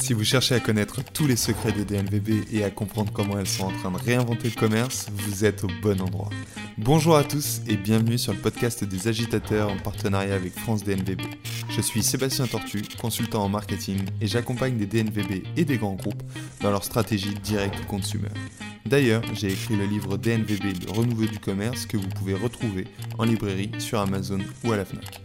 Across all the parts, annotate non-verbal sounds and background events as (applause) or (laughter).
Si vous cherchez à connaître tous les secrets des DNVB et à comprendre comment elles sont en train de réinventer le commerce, vous êtes au bon endroit. Bonjour à tous et bienvenue sur le podcast des agitateurs en partenariat avec France DNVB. Je suis Sébastien Tortu, consultant en marketing et j'accompagne des DNVB et des grands groupes dans leur stratégie direct consumer. D'ailleurs, j'ai écrit le livre DNVB, le renouveau du commerce que vous pouvez retrouver en librairie sur Amazon ou à la FNAC.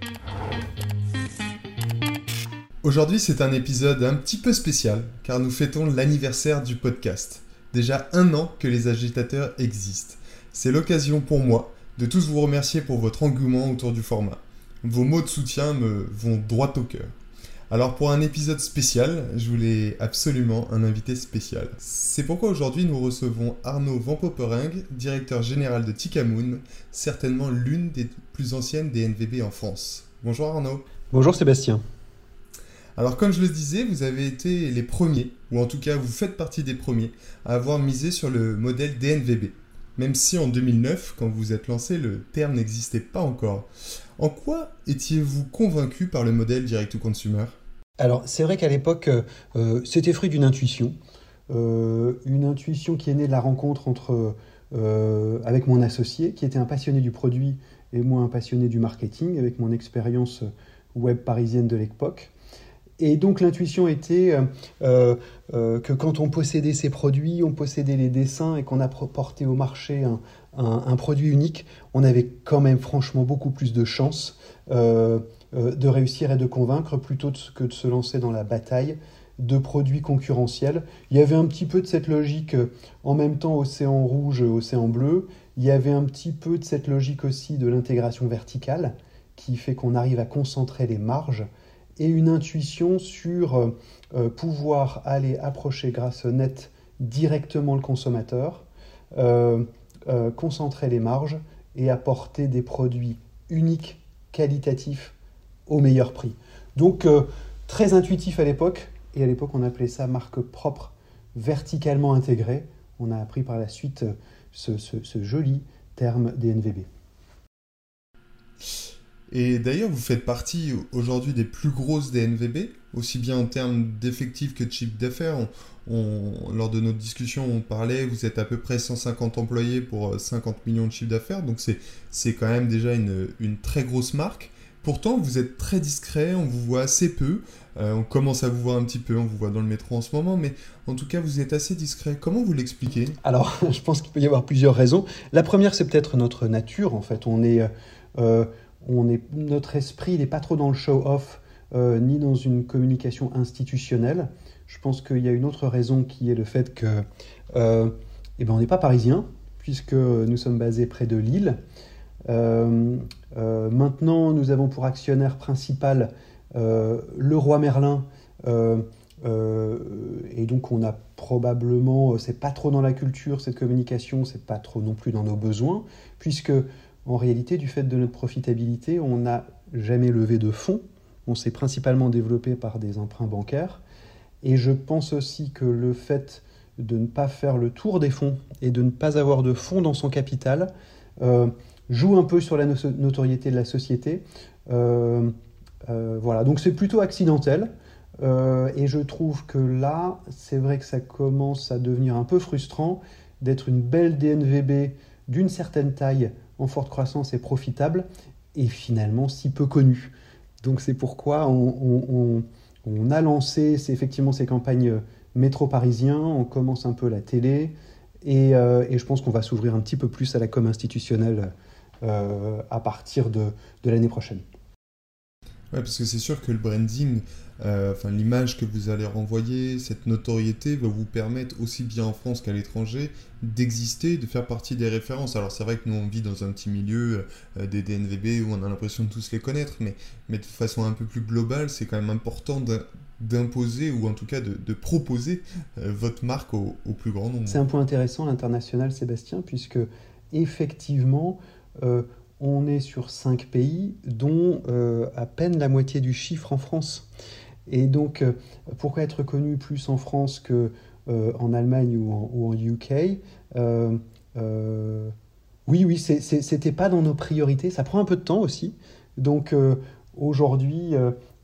Aujourd'hui, c'est un épisode un petit peu spécial, car nous fêtons l'anniversaire du podcast. Déjà un an que les agitateurs existent. C'est l'occasion pour moi de tous vous remercier pour votre engouement autour du format. Vos mots de soutien me vont droit au cœur. Alors pour un épisode spécial, je voulais absolument un invité spécial. C'est pourquoi aujourd'hui nous recevons Arnaud Van Popering, directeur général de Tikamoon, certainement l'une des plus anciennes des NVB en France. Bonjour Arnaud. Bonjour Sébastien. Alors comme je le disais, vous avez été les premiers, ou en tout cas vous faites partie des premiers, à avoir misé sur le modèle DNVB. Même si en 2009, quand vous êtes lancé, le terme n'existait pas encore. En quoi étiez-vous convaincu par le modèle direct-to-consumer Alors c'est vrai qu'à l'époque, euh, c'était fruit d'une intuition. Euh, une intuition qui est née de la rencontre entre, euh, avec mon associé, qui était un passionné du produit et moi un passionné du marketing, avec mon expérience web parisienne de l'époque. Et donc l'intuition était euh, euh, euh, que quand on possédait ces produits, on possédait les dessins et qu'on a porté au marché un, produit unique, on avait quand même franchement beaucoup plus de chances de réussir et de convaincre plutôt que de se lancer dans la bataille de produits concurrentiels. Il y avait un petit peu de cette logique en même temps océan rouge, océan bleu. Il y avait un petit peu de cette logique aussi de l'intégration verticale qui fait qu'on arrive à concentrer les marges et une intuition sur euh, euh, pouvoir aller approcher grâce net directement le consommateur, euh, concentrer les marges et apporter des produits uniques, qualitatifs, au meilleur prix. Donc très intuitif à l'époque, et à l'époque on appelait ça marque propre, verticalement intégrée. On a appris par la suite ce, ce joli terme DNVB. Et d'ailleurs, vous faites partie aujourd'hui des plus grosses DNVB, aussi bien en termes d'effectifs que de chiffre d'affaires. lors de notre discussion, on parlait, vous êtes à peu près 150 employés pour 50 euh, millions de chiffre d'affaires, donc c'est quand même déjà une, une, très grosse marque. Pourtant, vous êtes très discret, on vous voit assez peu. Euh, on commence à vous voir un petit peu, on vous voit dans le métro en ce moment, mais en tout cas, vous êtes assez discret. Comment vous l'expliquez? Alors, (laughs) je pense qu'il peut y avoir plusieurs raisons. La première, c'est peut-être notre nature. En fait, on est euh, notre esprit n'est pas trop dans le show-off euh, ni dans une communication institutionnelle. Je pense qu'il y a une autre raison qui est le fait que euh, eh ben, on n'est pas parisien, puisque nous sommes basés près de Lille. Euh, maintenant, nous avons pour actionnaire principal le roi Merlin. et donc on a probablement, c'est pas trop dans la culture cette communication, c'est pas trop non plus dans nos besoins, puisque en réalité, du fait de notre profitabilité, on n'a jamais levé de fonds. On s'est principalement développé par des emprunts bancaires. Et je pense aussi que le fait de ne pas faire le tour des fonds et de ne pas avoir de fonds dans son capital euh, joue un peu sur la notoriété de la société. Euh, euh, voilà, donc c'est plutôt accidentel. et je trouve que là, c'est vrai que ça commence à devenir un peu frustrant d'être une belle DNVB d'une certaine taille en forte croissance et profitable, et finalement si peu connu. Donc c'est pourquoi on, a lancé effectivement ces campagnes métro parisien, on commence un peu la télé, et, euh, je pense qu'on va s'ouvrir un petit peu plus à la com institutionnelle euh, à partir de l'année prochaine. Parce que c'est sûr que le branding, euh, enfin l'image que vous allez renvoyer, cette notoriété va vous permettre aussi bien en France qu'à l'étranger d'exister, de faire partie des références. Alors c'est vrai que nous on vit dans un petit milieu euh, des DNVB où on a l'impression de tous les connaître, mais, mais de façon un peu plus globale, c'est quand même important d'imposer ou en tout cas de, proposer euh, votre marque au, au, plus grand nombre. C'est un point intéressant l'international Sébastien, puisque effectivement on est sur cinq pays, dont euh, à peine la moitié du chiffre en France. Et donc, euh, pourquoi être connu plus en France qu'en euh, en Allemagne ou en, UK Oui, oui, c'était pas dans nos priorités. Ça prend un peu de temps aussi. Donc, aujourd'hui,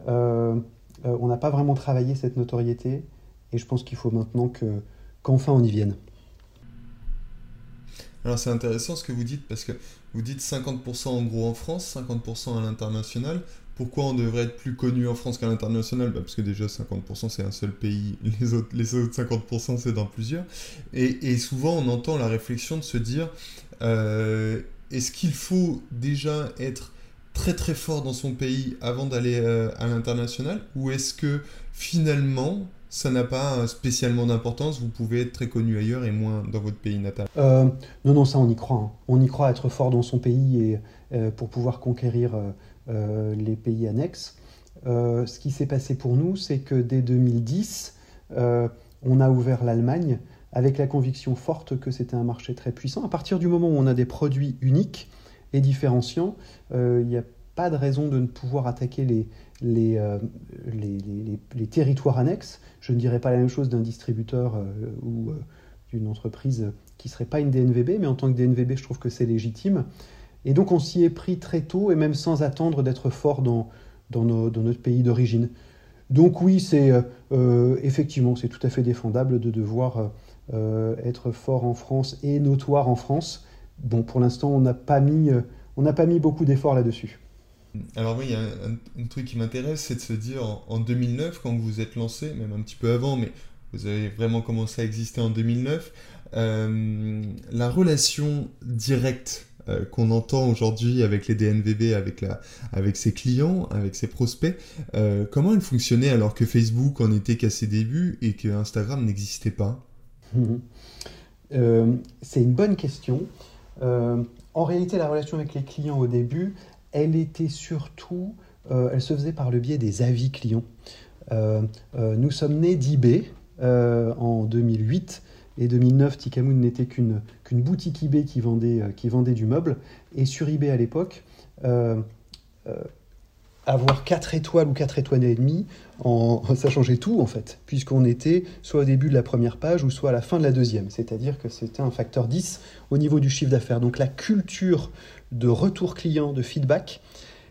on n'a pas vraiment travaillé cette notoriété. et je pense qu'il faut maintenant que, qu'enfin on y vienne. Alors c'est intéressant ce que vous dites parce que vous dites 50% en gros en France, 50% à l'international. Pourquoi on devrait être plus connu en France qu'à l'international? Bah Parce que déjà 50% c'est un seul pays, (laughs) les autres, les autres 50% c'est dans plusieurs. Et, souvent on entend la réflexion de se dire euh, est-ce qu'il faut déjà être très très fort dans son pays avant d'aller euh, à l'international? Ou est-ce que finalement ça n'a pas spécialement d'importance, vous pouvez être très connu ailleurs et moins dans votre pays natal euh, Non, non, ça on y croit. Hein. On y croit être fort dans son pays et euh, pour pouvoir conquérir euh, les pays annexes. ce qui s'est passé pour nous, c'est que dès 2010, on a ouvert l'Allemagne avec la conviction forte que c'était un marché très puissant. À partir du moment où on a des produits uniques et différenciants, il n'y a pas de raison de ne pouvoir attaquer les, euh, les, territoires annexes. Je ne dirais pas la même chose d'un distributeur euh, ou euh, d'une entreprise qui ne serait pas une DNVB, mais en tant que DNVB, je trouve que c'est légitime. Et donc on s'y est pris très tôt et même sans attendre d'être fort dans, dans, notre pays d'origine. Donc oui, c'est effectivement, c'est tout à fait défendable de devoir être fort en France et notoire en France. Bon, pour l'instant, on n'a pas on n'a pas mis beaucoup d'efforts là-dessus. Alors oui, il y a un, truc qui m'intéresse, c'est de se dire en, 2009, quand vous vous êtes lancé, même un petit peu avant, mais vous avez vraiment commencé à exister en 2009, euh, la relation directe euh, qu'on entend aujourd'hui avec les DNVB, avec, la, avec ses clients, avec ses prospects, euh, comment elle fonctionnait alors que Facebook en était qu'à ses débuts et que Instagram n'existait pas? C'est une bonne question. en réalité, la relation avec les clients au début, elle était surtout, euh, elle se faisait par le biais des avis clients. Euh, euh, nous sommes nés d'eBay en 2008 et 2009, Tikamoon n'était qu'une boutique eBay qui vendait, qui vendait du meuble. Et sur eBay à l'époque, avoir 4 étoiles ou 4 étoiles et demie, (laughs) ça changeait tout en fait, puisqu'on était soit au début de la première page ou soit à la fin de la deuxième. C'est-à-dire que c'était un facteur 10 au niveau du chiffre d'affaires. Donc la culture de retour client, de feedback,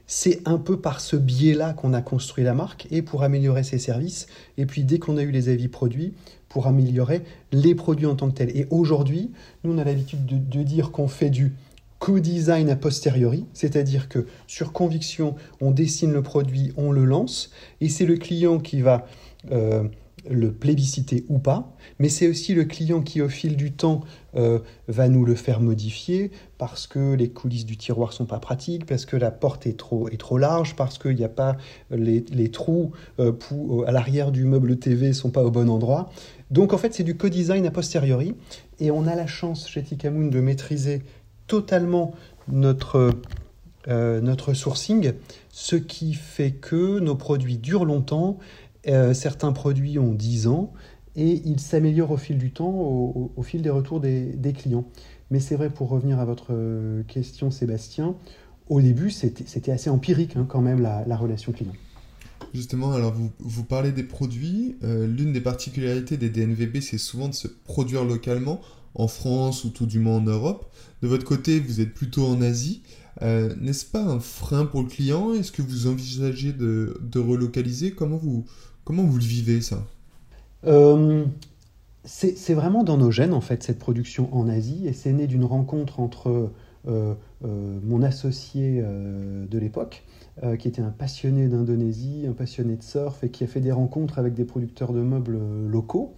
c'est un peu par ce biais-là qu'on a construit la marque et pour améliorer ses services. Et puis dès qu'on a eu les avis produits, pour améliorer les produits en tant que tels. Et aujourd'hui, nous, on a l'habitude de, dire qu'on fait du co-design a posteriori, c'est-à-dire que sur conviction, on dessine le produit, on le lance, et c'est le client qui va euh, le plébisciter ou pas, mais c'est aussi le client qui, au fil du temps, euh, va nous le faire modifier parce que les coulisses du tiroir sont pas pratiques, parce que la porte est trop, est trop large, parce qu'il n'y a pas les, les trous euh, à l'arrière du meuble TV sont pas au bon endroit. Donc en fait, c'est du co-design a posteriori, et on a la chance chez Tikamoon de maîtriser totalement notre euh, notre sourcing, ce qui fait que nos produits durent longtemps euh, certains produits ont 10 ans et ils s'améliorent au fil du temps, au, fil des retours des, clients. Mais c'est vrai, pour revenir à votre euh, question, Sébastien, au début, c'était assez empirique hein, quand même la, relation client. Justement, alors vous, parlez des produits. L'une des particularités des DNVB, c'est souvent de se produire localement, en France ou tout du moins en Europe. De votre côté, vous êtes plutôt en Asie. N'est-ce pas un frein pour le client? Est-ce que vous envisagez de, de relocaliser? Comment vous, Comment vous le vivez ça? Euh, C'est vraiment dans nos gènes en fait cette production en Asie et c'est né d'une rencontre entre euh, euh, mon associé de l'époque qui était un passionné d'Indonésie, un passionné de surf et qui a fait des rencontres avec des producteurs de meubles locaux.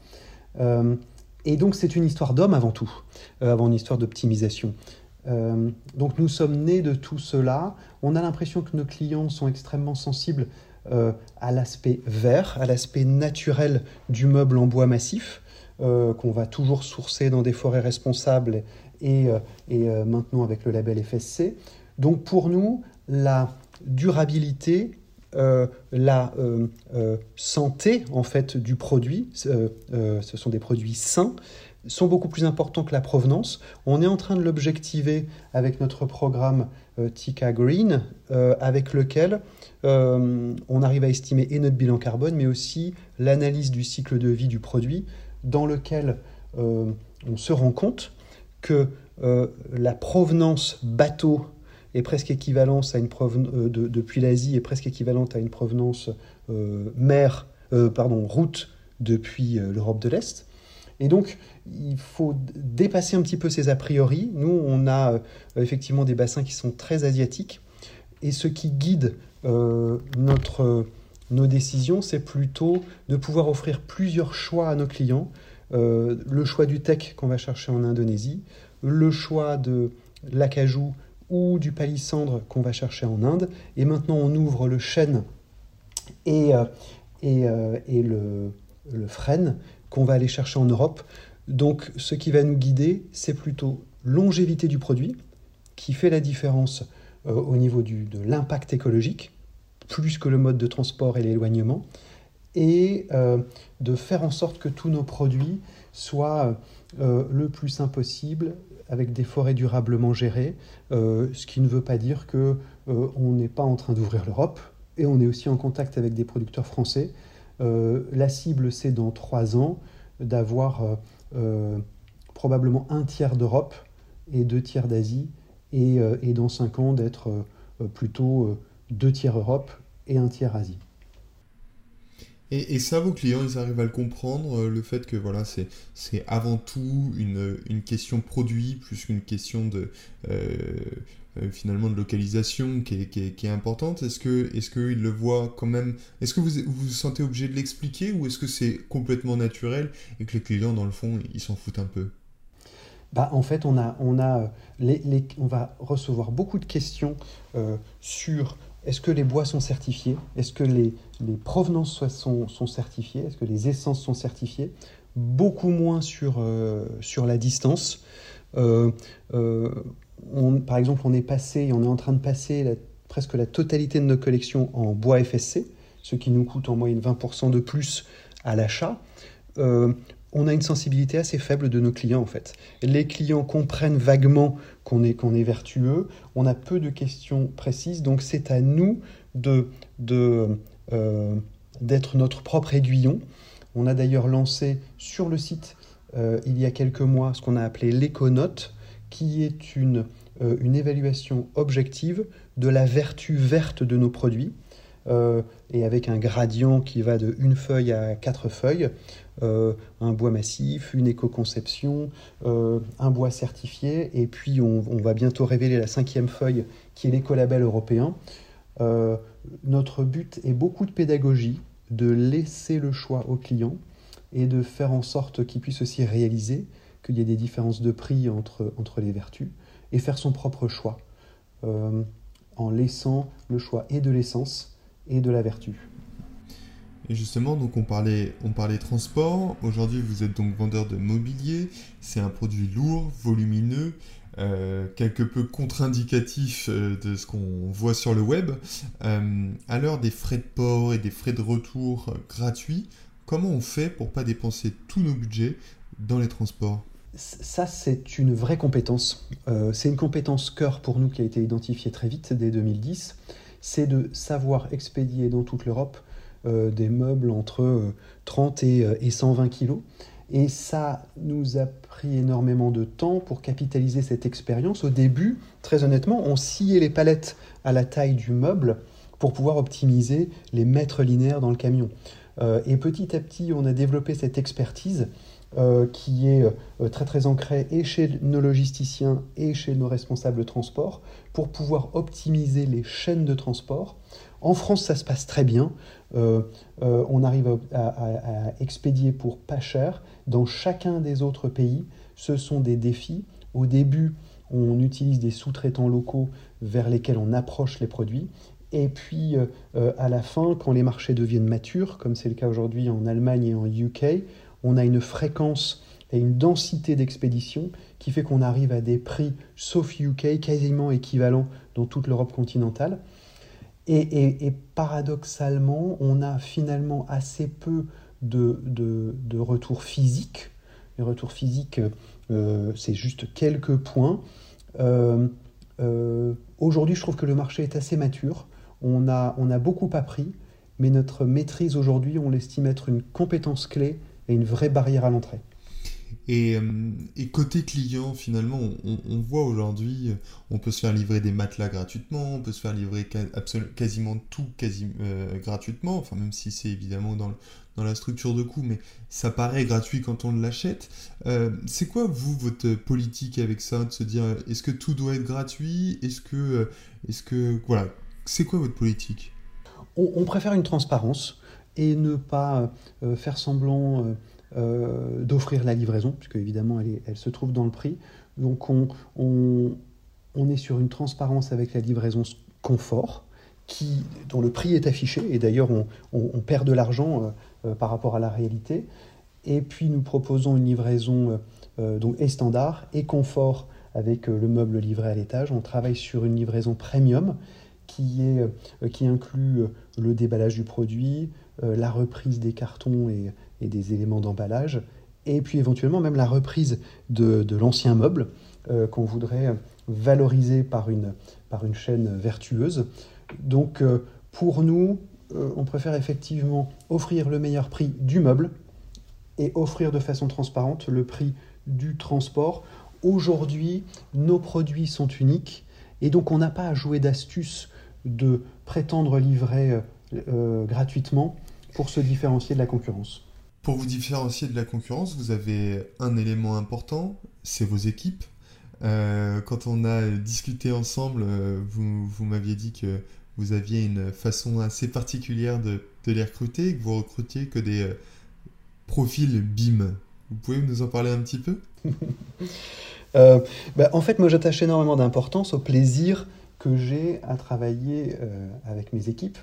Et donc c'est une histoire d'homme avant tout, avant une histoire d'optimisation. donc nous sommes nés de tout cela. On a l'impression que nos clients sont extrêmement sensibles euh, à l'aspect vert, à l'aspect naturel du meuble en bois massif, euh, qu'on va toujours sourcer dans des forêts responsables et, euh, et maintenant avec le label FSC. Donc pour nous, la durabilité la santé en fait du produit, ce sont des produits sains, sont beaucoup plus importants que la provenance. On est en train de l'objectiver avec notre programme Tika Green, avec lequel euh, on arrive à estimer et notre bilan carbone, mais aussi l'analyse du cycle de vie du produit, dans lequel euh, on se rend compte que euh, la provenance bateau est presque équivalente à une depuis l'Asie est presque équivalente à une provenance mer, pardon, route depuis l'Europe de l'Est. Et donc, il faut dépasser un petit peu ces a priori. Nous, on a effectivement des bassins qui sont très asiatiques. Et ce qui guide notre, nos décisions, c'est plutôt de pouvoir offrir plusieurs choix à nos clients. le choix du tech qu'on va chercher en Indonésie, le choix de l'acajou ou du palissandre qu'on va chercher en Inde. Et maintenant, on ouvre le chêne et, euh, euh, le, frêne qu'on va aller chercher en Europe. Donc, ce qui va nous guider, c'est plutôt longévité du produit, qui fait la différence euh, au niveau de l'impact écologique, plus que le mode de transport et l'éloignement, et de faire en sorte que tous nos produits soient le plus simple possible, avec des forêts durablement gérées, euh, ce qui ne veut pas dire que euh, on n'est pas en train d'ouvrir l'Europe, et on est aussi en contact avec des producteurs français. Euh, la cible, c'est dans trois ans d'avoir probablement un tiers d'Europe et deux tiers d'Asie, et, et, dans cinq ans d'être plutôt deux tiers Europe et un tiers Asie. Et, ça, vos clients, ils arrivent à le comprendre, euh, le fait que voilà, c'est, avant tout une, une question produit plus qu'une question de euh, euh, finalement de localisation qui est, qui est, qui est importante. Est-ce que est-ce qu'ils le voient quand même Est-ce que vous, vous sentez obligé de l'expliquer ou est-ce que c'est complètement naturel et que les clients, dans le fond, ils s'en foutent un peu? Bah, en fait, on, a, on, a les, les, on va recevoir beaucoup de questions sur est-ce que les bois sont certifiés? Est-ce que les, provenances sont, certifiées? Est-ce que les essences sont certifiées? Beaucoup moins sur, euh, sur la distance. Euh, euh, par exemple, on est passé, on est en train de passer presque la totalité de nos collections en bois FSC, ce qui nous coûte en moyenne 20% de plus à l'achat on a une sensibilité assez faible de nos clients en fait. Les clients comprennent vaguement qu'on est, vertueux, on a peu de questions précises, donc c'est à nous de, euh, d'être notre propre aiguillon. On a d'ailleurs lancé sur le site euh, il y a quelques mois ce qu'on a appelé l'éconote, qui est euh, une évaluation objective de la vertu verte de nos produits. et avec un gradient qui va de une feuille à quatre feuilles, euh, un bois massif, une éco-conception, euh, un bois certifié, et puis on, va bientôt révéler la cinquième feuille qui est l'écolabel européen. Euh, notre but est beaucoup de pédagogie, de laisser le choix aux clients et de faire en sorte qu'ils puissent aussi réaliser qu'il y ait des différences de prix entre, entre les vertus et faire son propre choix en laissant le choix et de l'essence et de la vertu. Justement, donc on parlait, on parlait transport. Aujourd'hui, vous êtes donc vendeur de mobilier. C'est un produit lourd, volumineux, euh, quelque peu contre-indicatif euh, de ce qu'on voit sur le web. Euh, à l'heure des frais de port et des frais de retour gratuits, comment on fait pour pas dépenser tous nos budgets dans les transports? Ça, c'est une vraie compétence. c'est une compétence cœur pour nous qui a été identifiée très vite dès 2010. C'est de savoir expédier dans toute l'Europe euh, des meubles entre 30 euh, et, 120 euh, kilos. Et ça nous a pris énormément de temps pour capitaliser cette expérience. Au début, très honnêtement, on sciait les palettes à la taille du meuble pour pouvoir optimiser les mètres linéaires dans le camion. et petit à petit, on a développé cette expertise qui est très très ancrée et chez nos logisticiens et chez nos responsables de transport pour pouvoir optimiser les chaînes de transport. En France, ça se passe très bien. Euh, euh, on arrive à, expédier pour pas cher. Dans chacun des autres pays, ce sont des défis. Au début, on utilise des sous-traitants locaux vers lesquels on approche les produits. Et puis, euh, à la fin, quand les marchés deviennent matures, comme c'est le cas aujourd'hui en Allemagne et en UK, on a une fréquence et une densité d'expédition qui fait qu'on arrive à des prix, sauf UK, quasiment équivalents dans toute l'Europe continentale. Et, paradoxalement, on a finalement assez peu de, de, retours physiques. Les retours physiques, euh, c'est juste quelques points. Euh, euh, aujourd'hui, je trouve que le marché est assez mature. On a, on a beaucoup appris, mais notre maîtrise aujourd'hui, on l'estime être une compétence clé et une vraie barrière à l'entrée. Et, côté client, finalement, on, voit aujourd'hui, on peut se faire livrer des matelas gratuitement, on peut se faire livrer quasiment tout quasi, gratuitement, enfin même si c'est évidemment dans, la structure de coût, mais ça paraît gratuit quand on l'achète. c'est quoi, vous, votre politique avec ça, de se dire, est-ce que tout doit être gratuit? Est-ce que, est-ce que, voilà, c'est quoi votre politique? On, préfère une transparence et ne pas euh, faire semblant euh, euh, d'offrir la livraison, puisque évidemment elle, se trouve dans le prix. Donc on, est sur une transparence avec la livraison confort, qui, dont le prix est affiché, et d'ailleurs on, perd de l'argent par rapport à la réalité. Et puis nous proposons une livraison donc, standard et confort avec le meuble livré à l'étage. On travaille sur une livraison premium qui, est, euh, qui inclut euh, le déballage du produit, euh, la reprise des cartons et, des éléments d'emballage, et puis éventuellement même la reprise de, l'ancien meuble qu'on voudrait valoriser par une, chaîne vertueuse. Donc pour nous, on préfère effectivement offrir le meilleur prix du meuble et offrir de façon transparente le prix du transport. Aujourd'hui, nos produits sont uniques et donc on n'a pas à jouer d'astuces de prétendre livrer euh, gratuitement pour se différencier de la concurrence. Pour vous différencier de la concurrence, vous avez un élément important, c'est vos équipes. Euh, quand on a discuté ensemble, euh, vous, vous m'aviez dit que vous aviez une façon assez particulière de, de les recruter et que vous recrutiez que des profils BIM. Vous pouvez nous en parler un petit peu? (laughs) Bah, En fait, moi j'attache énormément d'importance au plaisir que j'ai à travailler euh, avec mes équipes.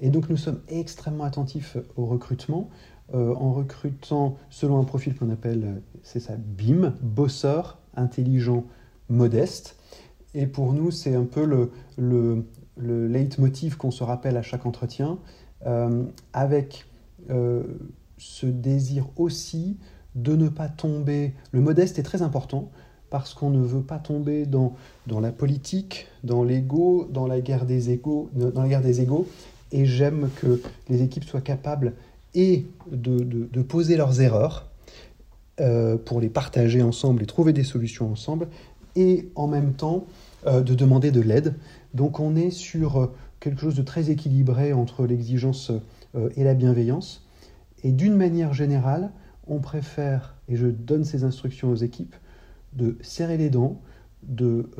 Et donc nous sommes extrêmement attentifs au recrutement, euh, en recrutant selon un profil qu'on appelle, euh, c'est ça, BIM, bosseur, intelligent, modeste. Et pour nous, c'est un peu le, le, le leitmotiv qu'on se rappelle à chaque entretien, avec ce désir aussi de ne pas tomber. Le modeste est très important parce qu'on ne veut pas tomber dans, dans la politique, dans l'ego, dans la guerre des égaux, dans la guerre des égaux. Et j'aime que les équipes soient capables et de, poser leurs erreurs euh, pour les partager ensemble et trouver des solutions ensemble, et en même temps euh, de demander de l'aide. Donc on est sur euh, quelque chose de très équilibré entre l'exigence et la bienveillance. Et d'une manière générale, on préfère, et je donne ces instructions aux équipes, de serrer les dents, de,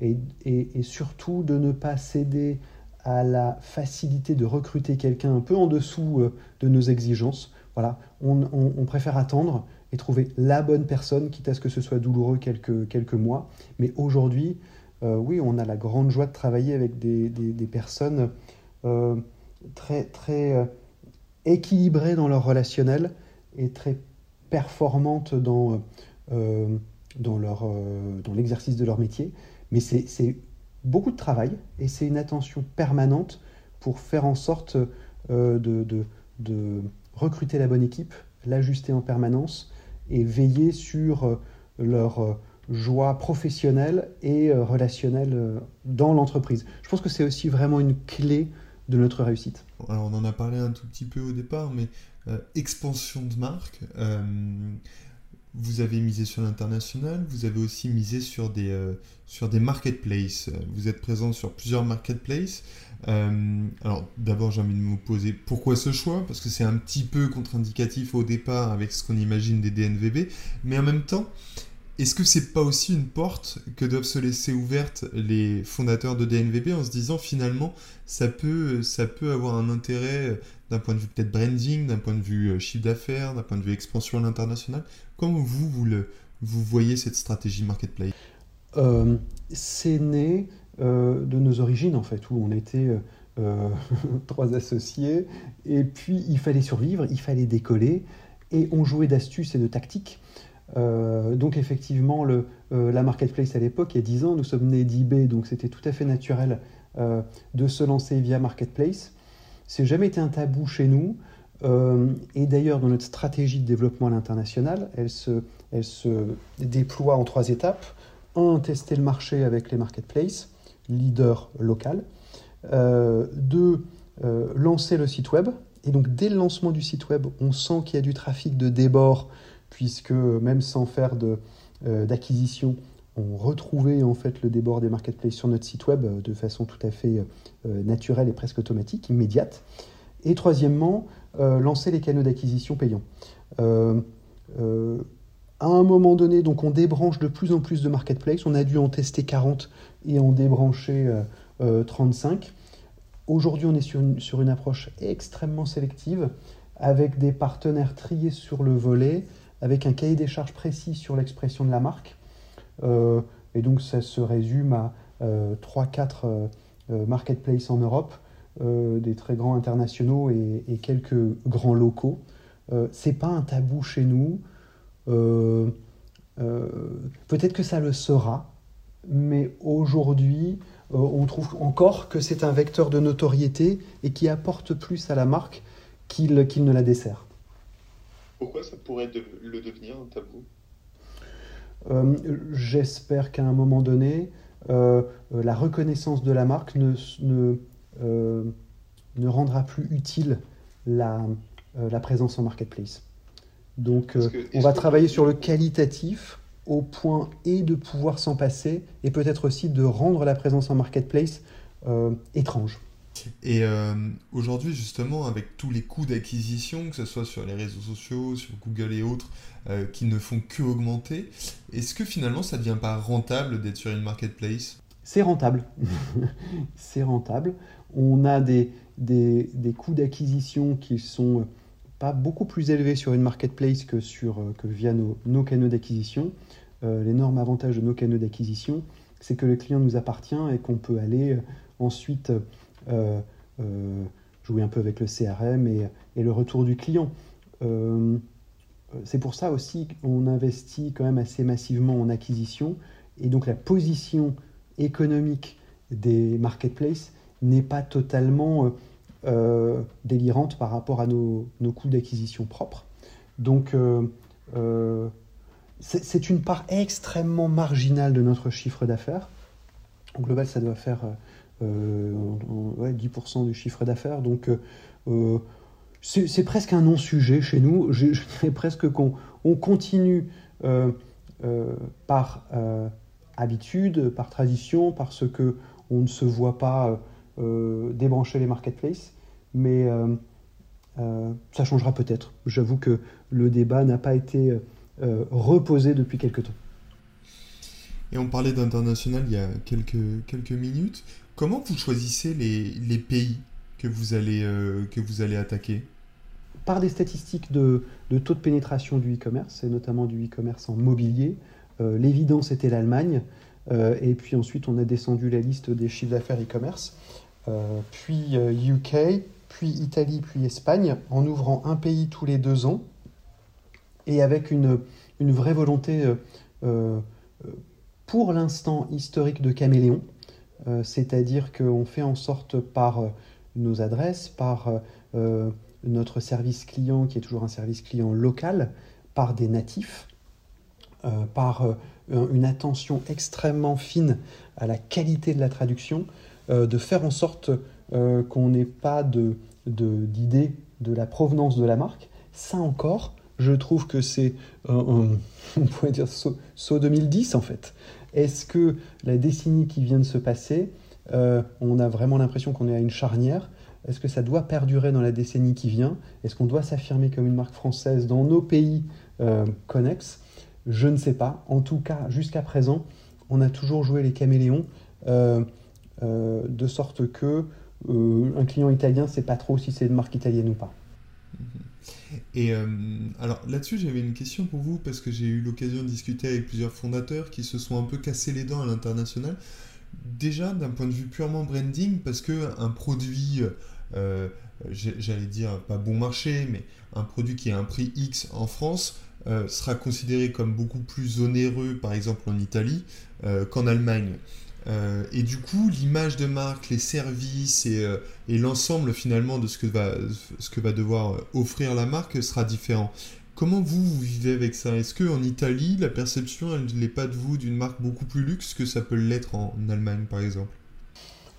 et, surtout de ne pas céder à la facilité de recruter quelqu'un un peu en dessous euh, de nos exigences. Voilà, on, préfère attendre et trouver la bonne personne, quitte à ce que ce soit douloureux quelques, quelques mois. Mais aujourd'hui, oui, on a la grande joie de travailler avec des, des, personnes très, très équilibrées dans leur relationnel et très performantes dans, euh, euh, dans l'exercice de leur métier. Mais c'est beaucoup de travail et c'est une attention permanente pour faire en sorte euh, de, recruter la bonne équipe, l'ajuster en permanence et veiller sur leur joie professionnelle et relationnelle dans l'entreprise. Je pense que c'est aussi vraiment une clé de notre réussite. Alors on en a parlé un tout petit peu au départ, mais euh, expansion de marque. Euh, vous avez misé sur l'international, vous avez aussi misé sur des, euh, sur des marketplaces. Vous êtes présent sur plusieurs marketplaces. alors d'abord j'ai envie de vous poser pourquoi ce choix, parce que c'est un petit peu contre-indicatif au départ avec ce qu'on imagine des DNVB, mais en même temps, est-ce que c'est pas aussi une porte que doivent se laisser ouverte les fondateurs de DNVB en se disant finalement ça peut, ça peut avoir un intérêt euh, d'un point de vue peut-être branding, d'un point de vue euh, chiffre d'affaires, d'un point de vue expansion à l'international? Comment vous, vous, le, vous voyez cette stratégie marketplace? Euh, C'est né de nos origines en fait, où on était (laughs) trois associés et puis il fallait survivre, il fallait décoller et on jouait d'astuces et de tactiques. Euh, donc effectivement, euh, la marketplace à l'époque, il y a 10 ans, nous sommes nés d'eBay, donc c'était tout à fait naturel euh, de se lancer via marketplace. C'est jamais été un tabou chez nous. et d'ailleurs, dans notre stratégie de développement à l'international, elle se, elle se déploie en trois étapes. Un, tester le marché avec les marketplaces, leader local. deux, lancer le site web. Et donc, dès le lancement du site web, on sent qu'il y a du trafic de débord puisque même sans faire d'acquisition, on retrouvait en fait le débord des marketplaces sur notre site web de façon tout à fait naturelle et presque automatique, immédiate. Et troisièmement, lancer les canaux d'acquisition payants. à un moment donné, donc on débranche de plus en plus de marketplaces. On a dû en tester 40 et en débrancher 35. Aujourd'hui, on est sur une, sur une, approche extrêmement sélective, avec des partenaires triés sur le volet, avec un cahier des charges précis sur l'expression de la marque. Euh, et donc, ça se résume à 3-4 euh, euh, marketplaces en Europe, des très grands internationaux et, quelques grands locaux. C'est pas un tabou chez nous. Peut-être que ça le sera, mais aujourd'hui, on trouve encore que c'est un vecteur de notoriété et qui apporte plus à la marque qu'il ne la dessert. Pourquoi ça pourrait le devenir un tabou? Euh, J'espère qu'à un moment donné, euh, la reconnaissance de la marque ne, ne, rendra plus utile la, la, présence en marketplace. Donc on va travailler sur le qualitatif au point et de pouvoir s'en passer et peut-être aussi de rendre la présence en marketplace euh, étrange. Et euh, aujourd'hui, justement, avec tous les coûts d'acquisition, que ce soit sur les réseaux sociaux, sur Google et autres, euh, qui ne font que augmenter, est-ce que finalement ça ne devient pas rentable d'être sur une marketplace? C'est rentable. (laughs) C'est rentable. On a des, des, des coûts d'acquisition qui sont pas beaucoup plus élevés sur une marketplace que, sur, que via nos, nos canaux d'acquisition. Euh, l'énorme avantage de nos canaux d'acquisition, c'est que le client nous appartient et qu'on peut aller euh, ensuite euh, jouer un peu avec le CRM et, le retour du client. c'est pour ça aussi qu'on investit quand même assez massivement en acquisition et donc la position économique des marketplaces n'est pas totalement délirante par rapport à nos, coûts d'acquisition propres. Donc c'est une part extrêmement marginale de notre chiffre d'affaires. Au global, ça doit faire 10% euh, du chiffre d'affaires. Donc, euh, c'est presque un non-sujet chez nous. (laughs) Je, dirais presque qu'on on continue euh, par habitude, par tradition, parce que on ne se voit pas débrancher les marketplaces. Mais ça changera peut-être. J'avoue que le débat n'a pas été euh, reposé depuis quelques temps. Et on parlait d'international il y a quelques minutes. Comment vous choisissez les, pays que vous allez, euh, attaquer? Par des statistiques de, taux de pénétration du e-commerce, et notamment du e-commerce en mobilier. Euh, l'évidence était l'Allemagne. et puis ensuite, on a descendu la liste des chiffres d'affaires e-commerce. puis UK, puis Italie, puis Espagne, en ouvrant un pays tous les deux ans et avec une, vraie volonté, euh, euh, pour l'instant historique, de caméléon. Euh, c'est-à-dire qu'on fait en sorte par nos adresses, par notre service client, qui est toujours un service client local, par des natifs, par une attention extrêmement fine à la qualité de la traduction, de faire en sorte qu'on n'ait pas d'idée de, de la provenance de la marque. Ça encore, je trouve que c'est, (laughs) on pourrait dire, saut, 2010 en fait. Est-ce que la décennie qui vient de se passer, euh, on a vraiment l'impression qu'on est à une charnière? Est-ce que ça doit perdurer dans la décennie qui vient? Est-ce qu'on doit s'affirmer comme une marque française dans nos pays euh, connexes? Je ne sais pas. En tout cas, jusqu'à présent, on a toujours joué les caméléons, euh, de sorte que un client italien ne sait pas trop si c'est une marque italienne ou pas. Mm-hmm. Et euh, alors là-dessus, j'avais une question pour vous parce que j'ai eu l'occasion de discuter avec plusieurs fondateurs qui se sont un peu cassés les dents à l'international. Déjà, d'un point de vue purement branding, parce que un produit, euh, j'allais dire pas bon marché, mais un produit qui a un prix X en France euh, sera considéré comme beaucoup plus onéreux, par exemple en Italie, qu'en Allemagne. Euh, et du coup, l'image de marque, les services et, euh, l'ensemble finalement de ce que, va, devoir euh, offrir la marque sera différent. Comment vous, vous vivez avec ça? Est-ce qu'en Italie, la perception, elle n'est pas de vous d'une marque beaucoup plus luxe que ça peut l'être en, Allemagne, par exemple?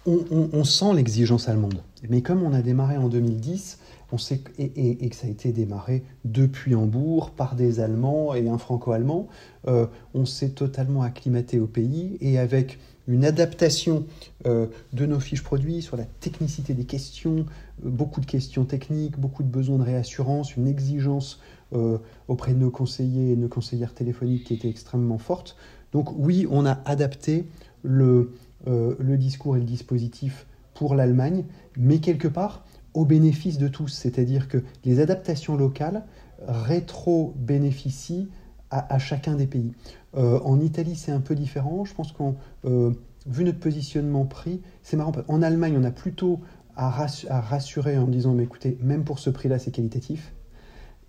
On, sent l'exigence allemande. Mais comme on a démarré en 2010, on sait et, que ça a été démarré depuis Hambourg par des Allemands et un Franco-allemand. On s'est totalement acclimaté au pays et avec une adaptation euh, de nos fiches produits sur la technicité des questions, euh, beaucoup de questions techniques, beaucoup de besoins de réassurance, une exigence auprès de nos conseillers et nos conseillères téléphoniques qui était extrêmement forte. Donc oui, on a adapté le, le discours et le dispositif pour l'Allemagne, mais quelque part, au bénéfice de tous, c'est-à-dire que les adaptations locales rétro-bénéficient à, chacun des pays. Euh, en Italie, c'est un peu différent. Je pense qu'on, euh, vu notre positionnement prix, c'est marrant. En Allemagne, on a plutôt à, rassurer en disant, mais écoutez, même pour ce prix-là, c'est qualitatif.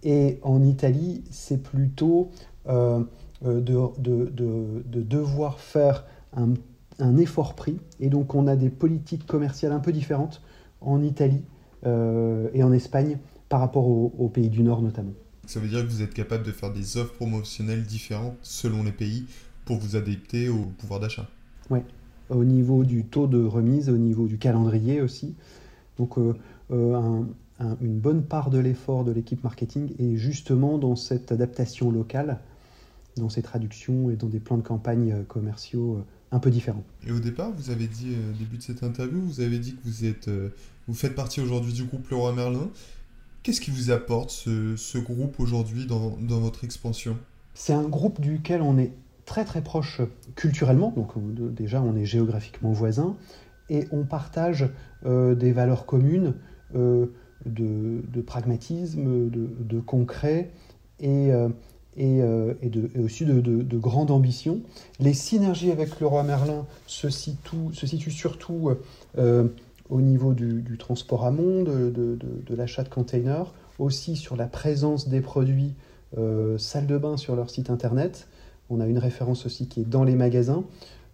Et en Italie, c'est plutôt euh, de, devoir faire un, effort prix. Et donc, on a des politiques commerciales un peu différentes en Italie et en Espagne par rapport aux, pays du Nord notamment. Ça veut dire que vous êtes capable de faire des offres promotionnelles différentes selon les pays pour vous adapter au pouvoir d'achat Oui, au niveau du taux de remise, au niveau du calendrier aussi. Donc euh, euh, une bonne part de l'effort de l'équipe marketing est justement dans cette adaptation locale, dans ces traductions et dans des plans de campagne commerciaux un peu différents. Et au départ, vous avez dit, au début de cette interview, vous avez dit que vous êtes vous faites partie aujourd'hui du groupe Leroy Merlin. Qu'est-ce qui vous apporte ce, groupe aujourd'hui dans, votre expansion? C'est un groupe duquel on est très très proche culturellement, donc euh, déjà on est géographiquement voisins, et on partage euh, des valeurs communes euh, de, pragmatisme, de, concret et, et, aussi de, grande ambition. Les synergies avec Leroy Merlin se situent, se situent surtout au niveau du, transport amont, de, de, l'achat de containers, aussi sur la présence des produits euh, salle de bain sur leur site internet. On a une référence aussi qui est dans les magasins.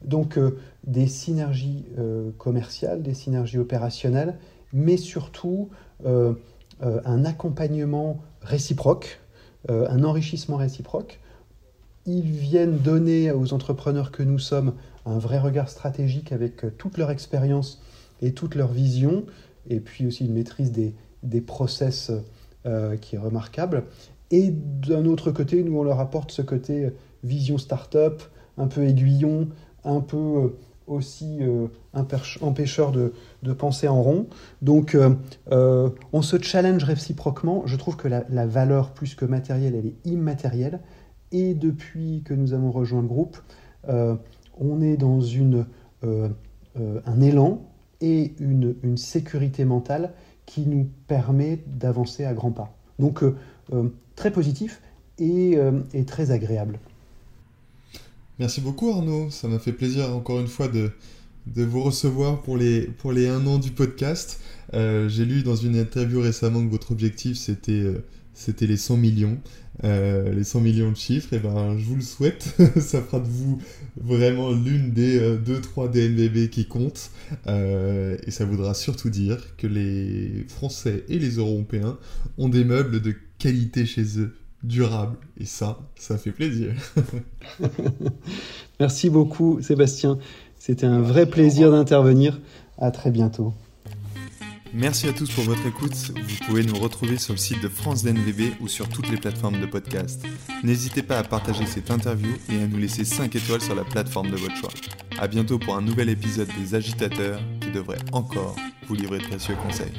Donc euh, des synergies euh, commerciales, des synergies opérationnelles, mais surtout un accompagnement réciproque, un enrichissement réciproque. Ils viennent donner aux entrepreneurs que nous sommes un vrai regard stratégique avec toute leur expérience et toute leur vision, et puis aussi une maîtrise des, des process euh, qui est remarquable. Et d'un autre côté, nous, on leur apporte ce côté vision start-up, un peu aiguillon, un peu euh, aussi euh, empêcheur de, de, penser en rond. Donc, on se challenge réciproquement. Je trouve que la, la, valeur, plus que matérielle, elle est immatérielle. Et depuis que nous avons rejoint le groupe, on est dans une, un élan et une, sécurité mentale qui nous permet d'avancer à grands pas. Donc euh, euh, très positif et, euh, et, très agréable. Merci beaucoup Arnaud, ça m'a fait plaisir encore une fois de, vous recevoir pour les, pour les un an du podcast. J'ai lu dans une interview récemment que votre objectif c'était c'était les 100 millions. Euh, les 100 millions de chiffres, et ben, je vous le souhaite. (laughs) ça fera de vous vraiment l'une des 2-3 euh, DNVB qui comptent. Euh, et ça voudra surtout dire que les Français et les Européens ont des meubles de qualité chez eux, durables. Et ça, ça fait plaisir. (laughs) Merci beaucoup, Sébastien. C'était un vrai plaisir d'intervenir. À très bientôt. Merci à tous pour votre écoute. Vous pouvez nous retrouver sur le site de France DNVB ou sur toutes les plateformes de podcast. N'hésitez pas à partager cette interview et à nous laisser 5 étoiles sur la plateforme de votre choix. A bientôt pour un nouvel épisode des Agitateurs qui devrait encore vous livrer de précieux conseils.